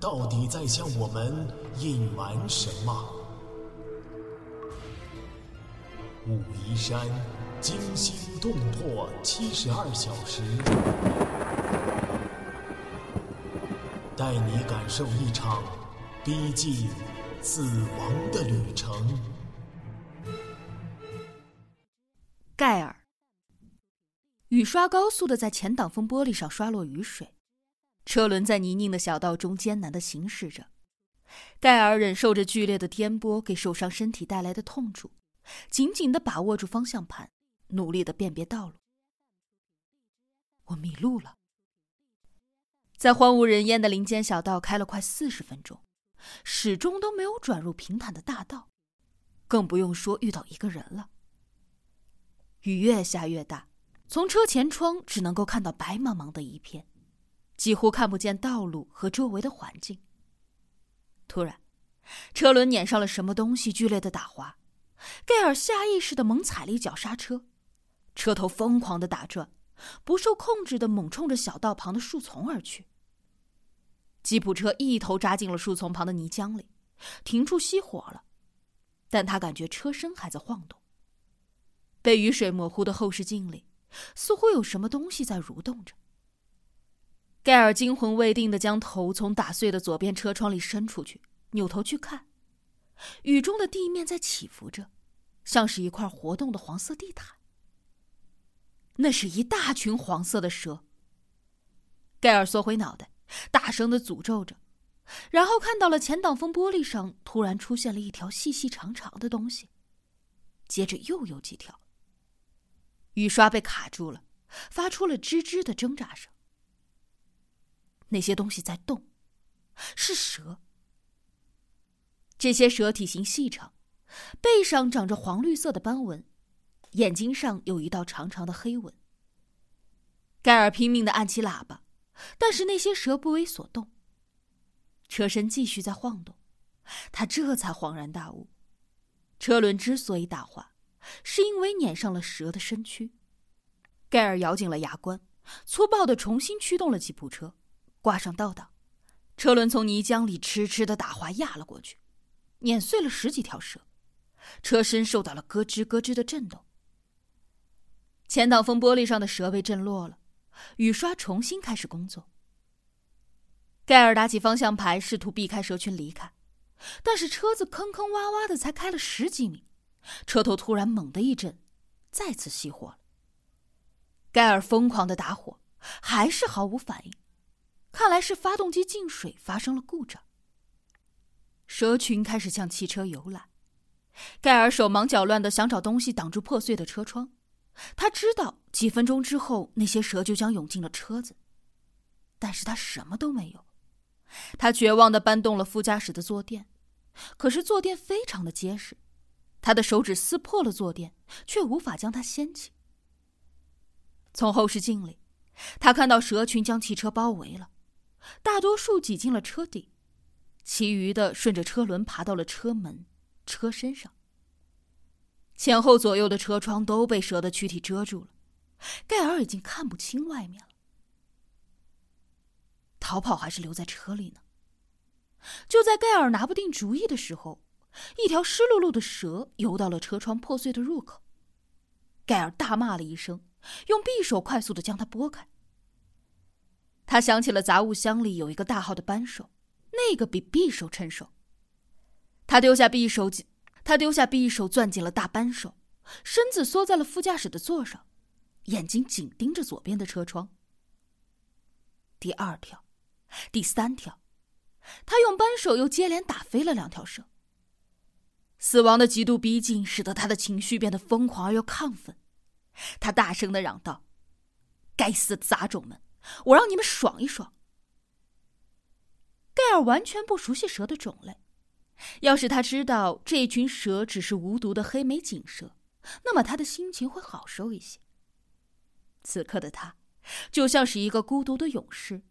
到底在向我们隐瞒什么？武夷山惊心动魄七十二小时，带你感受一场逼近死亡的旅程。盖尔，雨刷高速的在前挡风玻璃上刷落雨水。车轮在泥泞的小道中艰难的行驶着，盖尔忍受着剧烈的颠簸给受伤身体带来的痛楚，紧紧的把握住方向盘，努力的辨别道路。我迷路了，在荒无人烟的林间小道开了快四十分钟，始终都没有转入平坦的大道，更不用说遇到一个人了。雨越下越大，从车前窗只能够看到白茫茫的一片。几乎看不见道路和周围的环境。突然，车轮碾上了什么东西，剧烈的打滑。盖尔下意识的猛踩了一脚刹车，车头疯狂的打转，不受控制的猛冲着小道旁的树丛而去。吉普车一头扎进了树丛旁的泥浆里，停住熄火了，但他感觉车身还在晃动。被雨水模糊的后视镜里，似乎有什么东西在蠕动着。盖尔惊魂未定的将头从打碎的左边车窗里伸出去，扭头去看，雨中的地面在起伏着，像是一块活动的黄色地毯。那是一大群黄色的蛇。盖尔缩回脑袋，大声的诅咒着，然后看到了前挡风玻璃上突然出现了一条细细长长的东西，接着又有几条。雨刷被卡住了，发出了吱吱的挣扎声。那些东西在动，是蛇。这些蛇体型细长，背上长着黄绿色的斑纹，眼睛上有一道长长的黑纹。盖尔拼命的按起喇叭，但是那些蛇不为所动。车身继续在晃动，他这才恍然大悟：车轮之所以打滑，是因为碾上了蛇的身躯。盖尔咬紧了牙关，粗暴的重新驱动了吉普车。挂上倒档，车轮从泥浆里痴痴的打滑压了过去，碾碎了十几条蛇，车身受到了咯吱咯吱的震动。前挡风玻璃上的蛇被震落了，雨刷重新开始工作。盖尔打起方向盘，试图避开蛇群离开，但是车子坑坑洼洼的，才开了十几米，车头突然猛地一震，再次熄火了。盖尔疯狂的打火，还是毫无反应。看来是发动机进水发生了故障。蛇群开始向汽车游来，盖尔手忙脚乱的想找东西挡住破碎的车窗。他知道几分钟之后那些蛇就将涌进了车子，但是他什么都没有。他绝望的搬动了副驾驶的坐垫，可是坐垫非常的结实，他的手指撕破了坐垫，却无法将它掀起。从后视镜里，他看到蛇群将汽车包围了。大多数挤进了车底，其余的顺着车轮爬到了车门、车身上。前后左右的车窗都被蛇的躯体遮住了，盖尔已经看不清外面了。逃跑还是留在车里呢？就在盖尔拿不定主意的时候，一条湿漉漉的蛇游到了车窗破碎的入口。盖尔大骂了一声，用匕首快速的将它拨开。他想起了杂物箱里有一个大号的扳手，那个比匕首趁手。他丢下匕首，他丢下匕首，攥紧了大扳手，身子缩在了副驾驶的座上，眼睛紧盯着左边的车窗。第二条，第三条，他用扳手又接连打飞了两条蛇。死亡的极度逼近，使得他的情绪变得疯狂而又亢奋。他大声的嚷道：“该死的杂种们！”我让你们爽一爽！盖尔完全不熟悉蛇的种类。要是他知道这群蛇只是无毒的黑眉锦蛇，那么他的心情会好受一些。此刻的他，就像是一个孤独的勇士，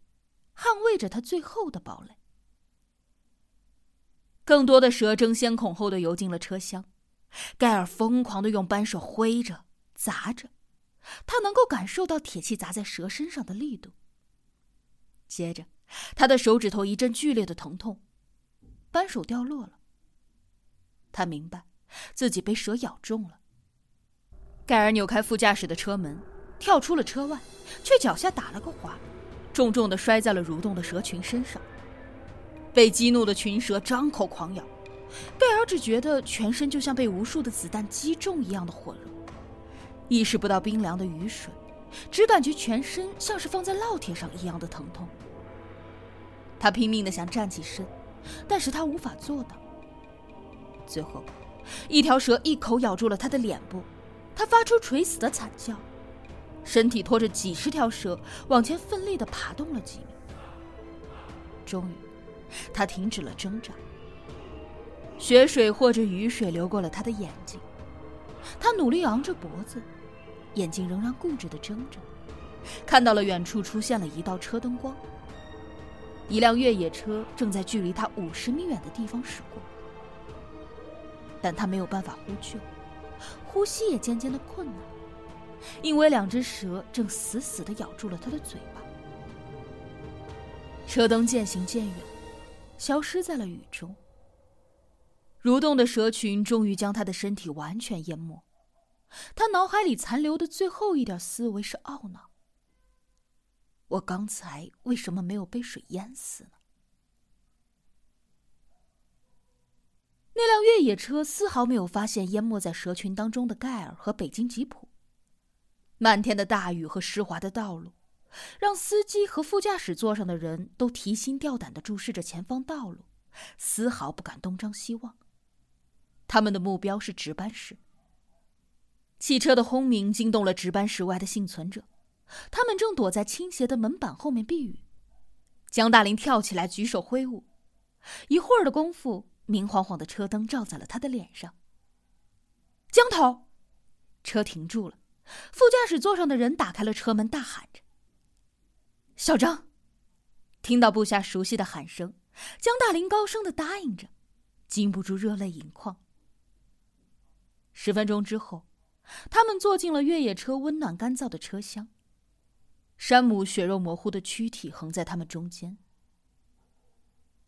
捍卫着他最后的堡垒。更多的蛇争先恐后的游进了车厢，盖尔疯狂的用扳手挥着、砸着，他能够感受到铁器砸在蛇身上的力度。接着，他的手指头一阵剧烈的疼痛。扳手掉落了，他明白自己被蛇咬中了。盖尔扭开副驾驶的车门，跳出了车外，却脚下打了个滑，重重的摔在了蠕动的蛇群身上。被激怒的群蛇张口狂咬，盖尔只觉得全身就像被无数的子弹击中一样的火热，意识不到冰凉的雨水，只感觉全身像是放在烙铁上一样的疼痛。他拼命的想站起身。但是他无法做到。最后，一条蛇一口咬住了他的脸部，他发出垂死的惨叫，身体拖着几十条蛇往前奋力的爬动了几米。终于，他停止了挣扎。血水或者雨水流过了他的眼睛，他努力昂着脖子，眼睛仍然固执的睁着，看到了远处出现了一道车灯光。一辆越野车正在距离他五十米远的地方驶过，但他没有办法呼救，呼吸也渐渐的困难，因为两只蛇正死死的咬住了他的嘴巴。车灯渐行渐远，消失在了雨中。蠕动的蛇群终于将他的身体完全淹没，他脑海里残留的最后一点思维是懊恼。我刚才为什么没有被水淹死呢？那辆越野车丝毫没有发现淹没在蛇群当中的盖尔和北京吉普。漫天的大雨和湿滑的道路，让司机和副驾驶座上的人都提心吊胆的注视着前方道路，丝毫不敢东张西望。他们的目标是值班室。汽车的轰鸣惊动了值班室外的幸存者。他们正躲在倾斜的门板后面避雨。江大林跳起来，举手挥舞。一会儿的功夫，明晃晃的车灯照在了他的脸上。江头，车停住了。副驾驶座上的人打开了车门，大喊着：“小张！”听到部下熟悉的喊声，江大林高声的答应着，禁不住热泪盈眶。十分钟之后，他们坐进了越野车温暖干燥的车厢。山姆血肉模糊的躯体横在他们中间。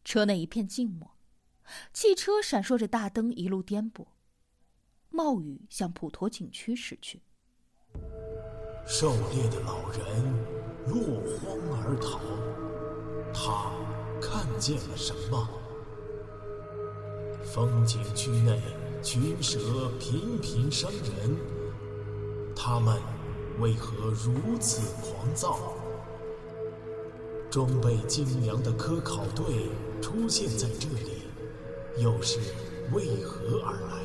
车内一片静默，汽车闪烁着大灯，一路颠簸。冒雨向普陀景区驶去。狩猎的老人落荒而逃，他看见了什么？风景区内群蛇频频伤人，他们。为何如此狂躁？装备精良的科考队出现在这里，又是为何而来？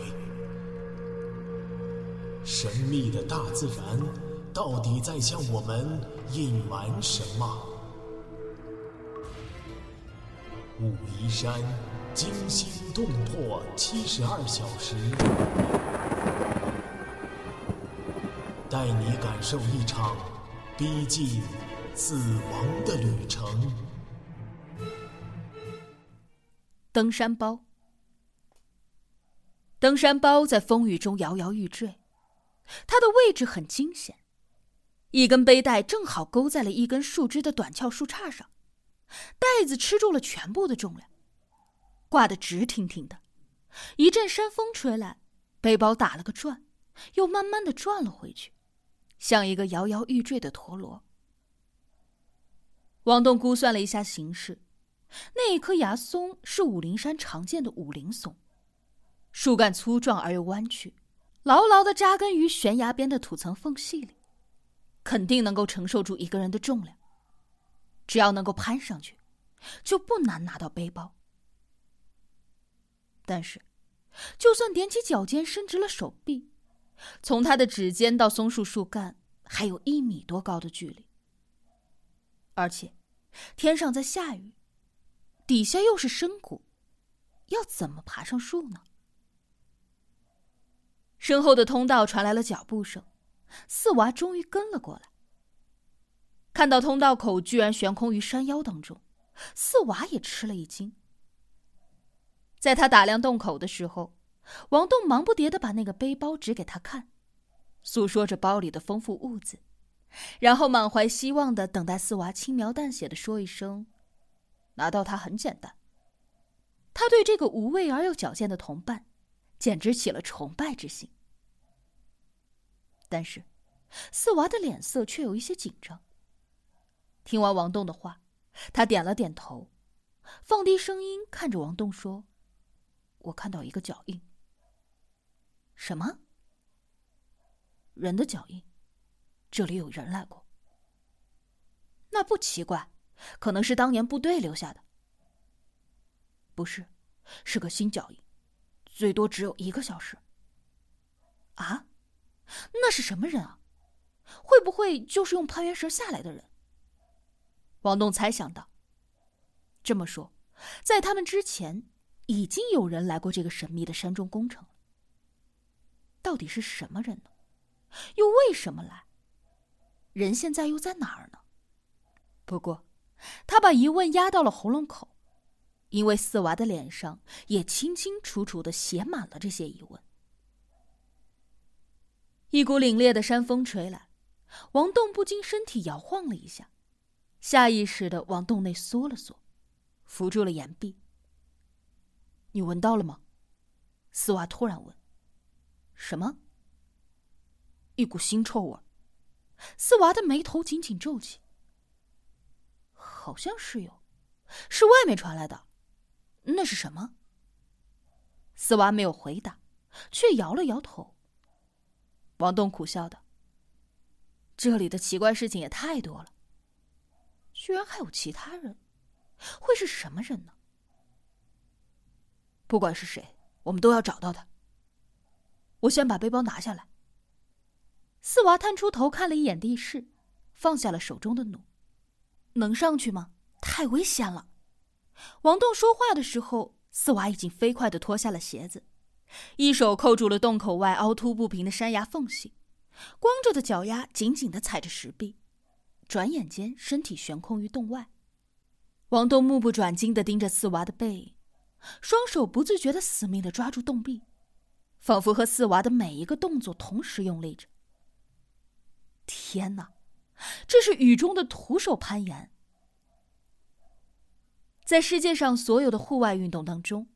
神秘的大自然到底在向我们隐瞒什么？武夷山惊心动魄七十二小时。带你感受一场逼近死亡的旅程。登山包，登山包在风雨中摇摇欲坠，它的位置很惊险，一根背带正好勾在了一根树枝的短翘树杈上，袋子吃住了全部的重量，挂得直挺挺的。一阵山风吹来，背包打了个转，又慢慢的转了回去。像一个摇摇欲坠的陀螺。王栋估算了一下形势，那一棵崖松是武陵山常见的武陵松，树干粗壮而又弯曲，牢牢的扎根于悬崖边的土层缝隙里，肯定能够承受住一个人的重量。只要能够攀上去，就不难拿到背包。但是，就算踮起脚尖，伸直了手臂。从他的指尖到松树树干还有一米多高的距离，而且天上在下雨，底下又是深谷，要怎么爬上树呢？身后的通道传来了脚步声，四娃终于跟了过来。看到通道口居然悬空于山腰当中，四娃也吃了一惊。在他打量洞口的时候，王栋忙不迭的把那个背包指给他看，诉说着包里的丰富物资，然后满怀希望的等待四娃轻描淡写的说一声：“拿到它很简单。”他对这个无畏而又矫健的同伴，简直起了崇拜之心。但是，四娃的脸色却有一些紧张。听完王栋的话，他点了点头，放低声音看着王栋说：“我看到一个脚印。”“什么？”“人的脚印，这里有人来过。”“那不奇怪，可能是当年部队留下的。”不是，是个新脚印，最多只有一个小时。啊，那是什么人啊？会不会就是用攀援绳下来的人？王栋猜想到。这么说，在他们之前，已经有人来过这个神秘的山中工程了。到底是什么人呢？又为什么来？人现在又在哪儿呢？不过，他把疑问压到了喉咙口。因为四娃的脸上也清清楚楚的写满了这些疑问。一股凛冽的山风吹来，王栋不禁身体摇晃了一下，下意识的往洞内缩了缩，扶住了岩壁。你闻到了吗？四娃突然问。什么？一股腥臭味。四娃的眉头紧紧皱起。好像是有，是外面传来的。那是什么？四娃没有回答，却摇了摇头。王栋苦笑道：“这里的奇怪事情也太多了，居然还有其他人，会是什么人呢？不管是谁，我们都要找到他。我先把背包拿下来。”四娃探出头看了一眼地势，放下了手中的弩：“能上去吗？太危险了。”王栋说话的时候，四娃已经飞快的脱下了鞋子，一手扣住了洞口外凹凸不平的山崖缝隙，光着的脚丫紧紧的踩着石壁，转眼间身体悬空于洞外。王栋目不转睛的盯着四娃的背影，双手不自觉的死命的抓住洞壁，仿佛和四娃的每一个动作同时用力着。天哪，这是雨中的徒手攀岩！在世界上所有的户外运动当中，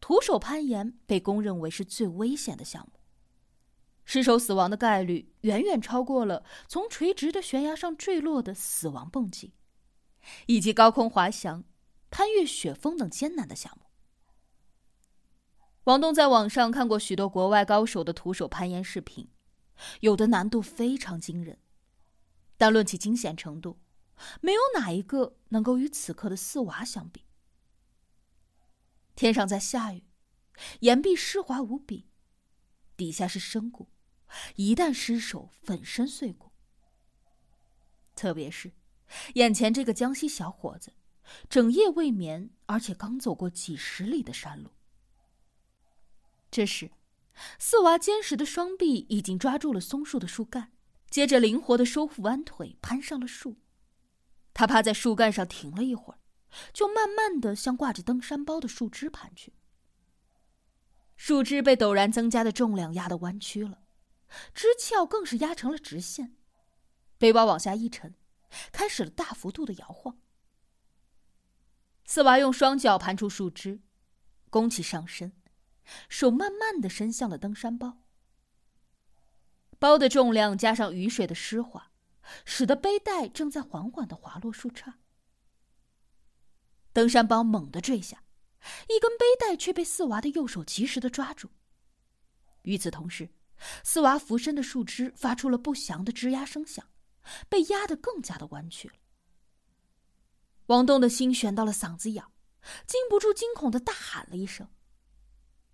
徒手攀岩被公认为是最危险的项目。失手死亡的概率远远超过了从垂直的悬崖上坠落的死亡蹦极，以及高空滑翔、攀越雪峰等艰难的项目。王东在网上看过许多国外高手的徒手攀岩视频，有的难度非常惊人，但论起惊险程度。没有哪一个能够与此刻的四娃相比。天上在下雨，岩壁湿滑无比，底下是深谷，一旦失手，粉身碎骨。特别是眼前这个江西小伙子，整夜未眠，而且刚走过几十里的山路。这时，四娃坚实的双臂已经抓住了松树的树干，接着灵活的收腹弯腿，攀上了树。他趴在树干上停了一会儿，就慢慢的向挂着登山包的树枝攀去。树枝被陡然增加的重量压得弯曲了，枝鞘更是压成了直线，背包往下一沉，开始了大幅度的摇晃。四娃用双脚盘出树枝，弓起上身，手慢慢的伸向了登山包。包的重量加上雨水的湿滑。使得背带正在缓缓的滑落树杈，登山包猛地坠下，一根背带却被四娃的右手及时的抓住。与此同时，四娃俯身的树枝发出了不祥的吱呀声响，被压得更加的弯曲了。王栋的心悬到了嗓子眼，禁不住惊恐的大喊了一声。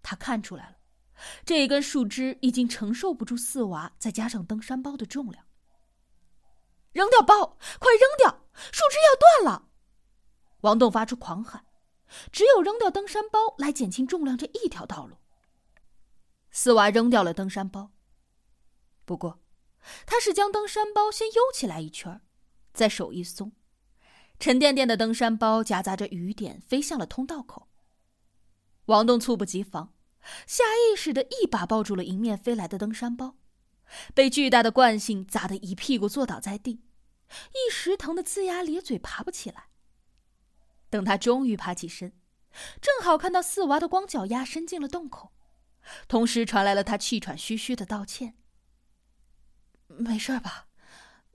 他看出来了，这一根树枝已经承受不住四娃再加上登山包的重量。扔掉包，快扔掉！树枝要断了！王栋发出狂喊，只有扔掉登山包来减轻重量这一条道路。四娃扔掉了登山包，不过，他是将登山包先悠起来一圈，再手一松，沉甸甸的登山包夹杂着雨点飞向了通道口。王栋猝不及防，下意识的一把抱住了迎面飞来的登山包，被巨大的惯性砸得一屁股坐倒在地，一时疼得龇牙咧嘴，爬不起来。等他终于爬起身，正好看到四娃的光脚丫伸进了洞口，同时传来了他气喘吁吁的道歉：“没事吧？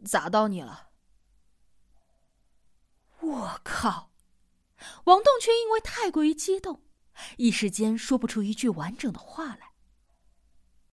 砸到你了？”我靠！王栋却因为太过于激动，一时间说不出一句完整的话来。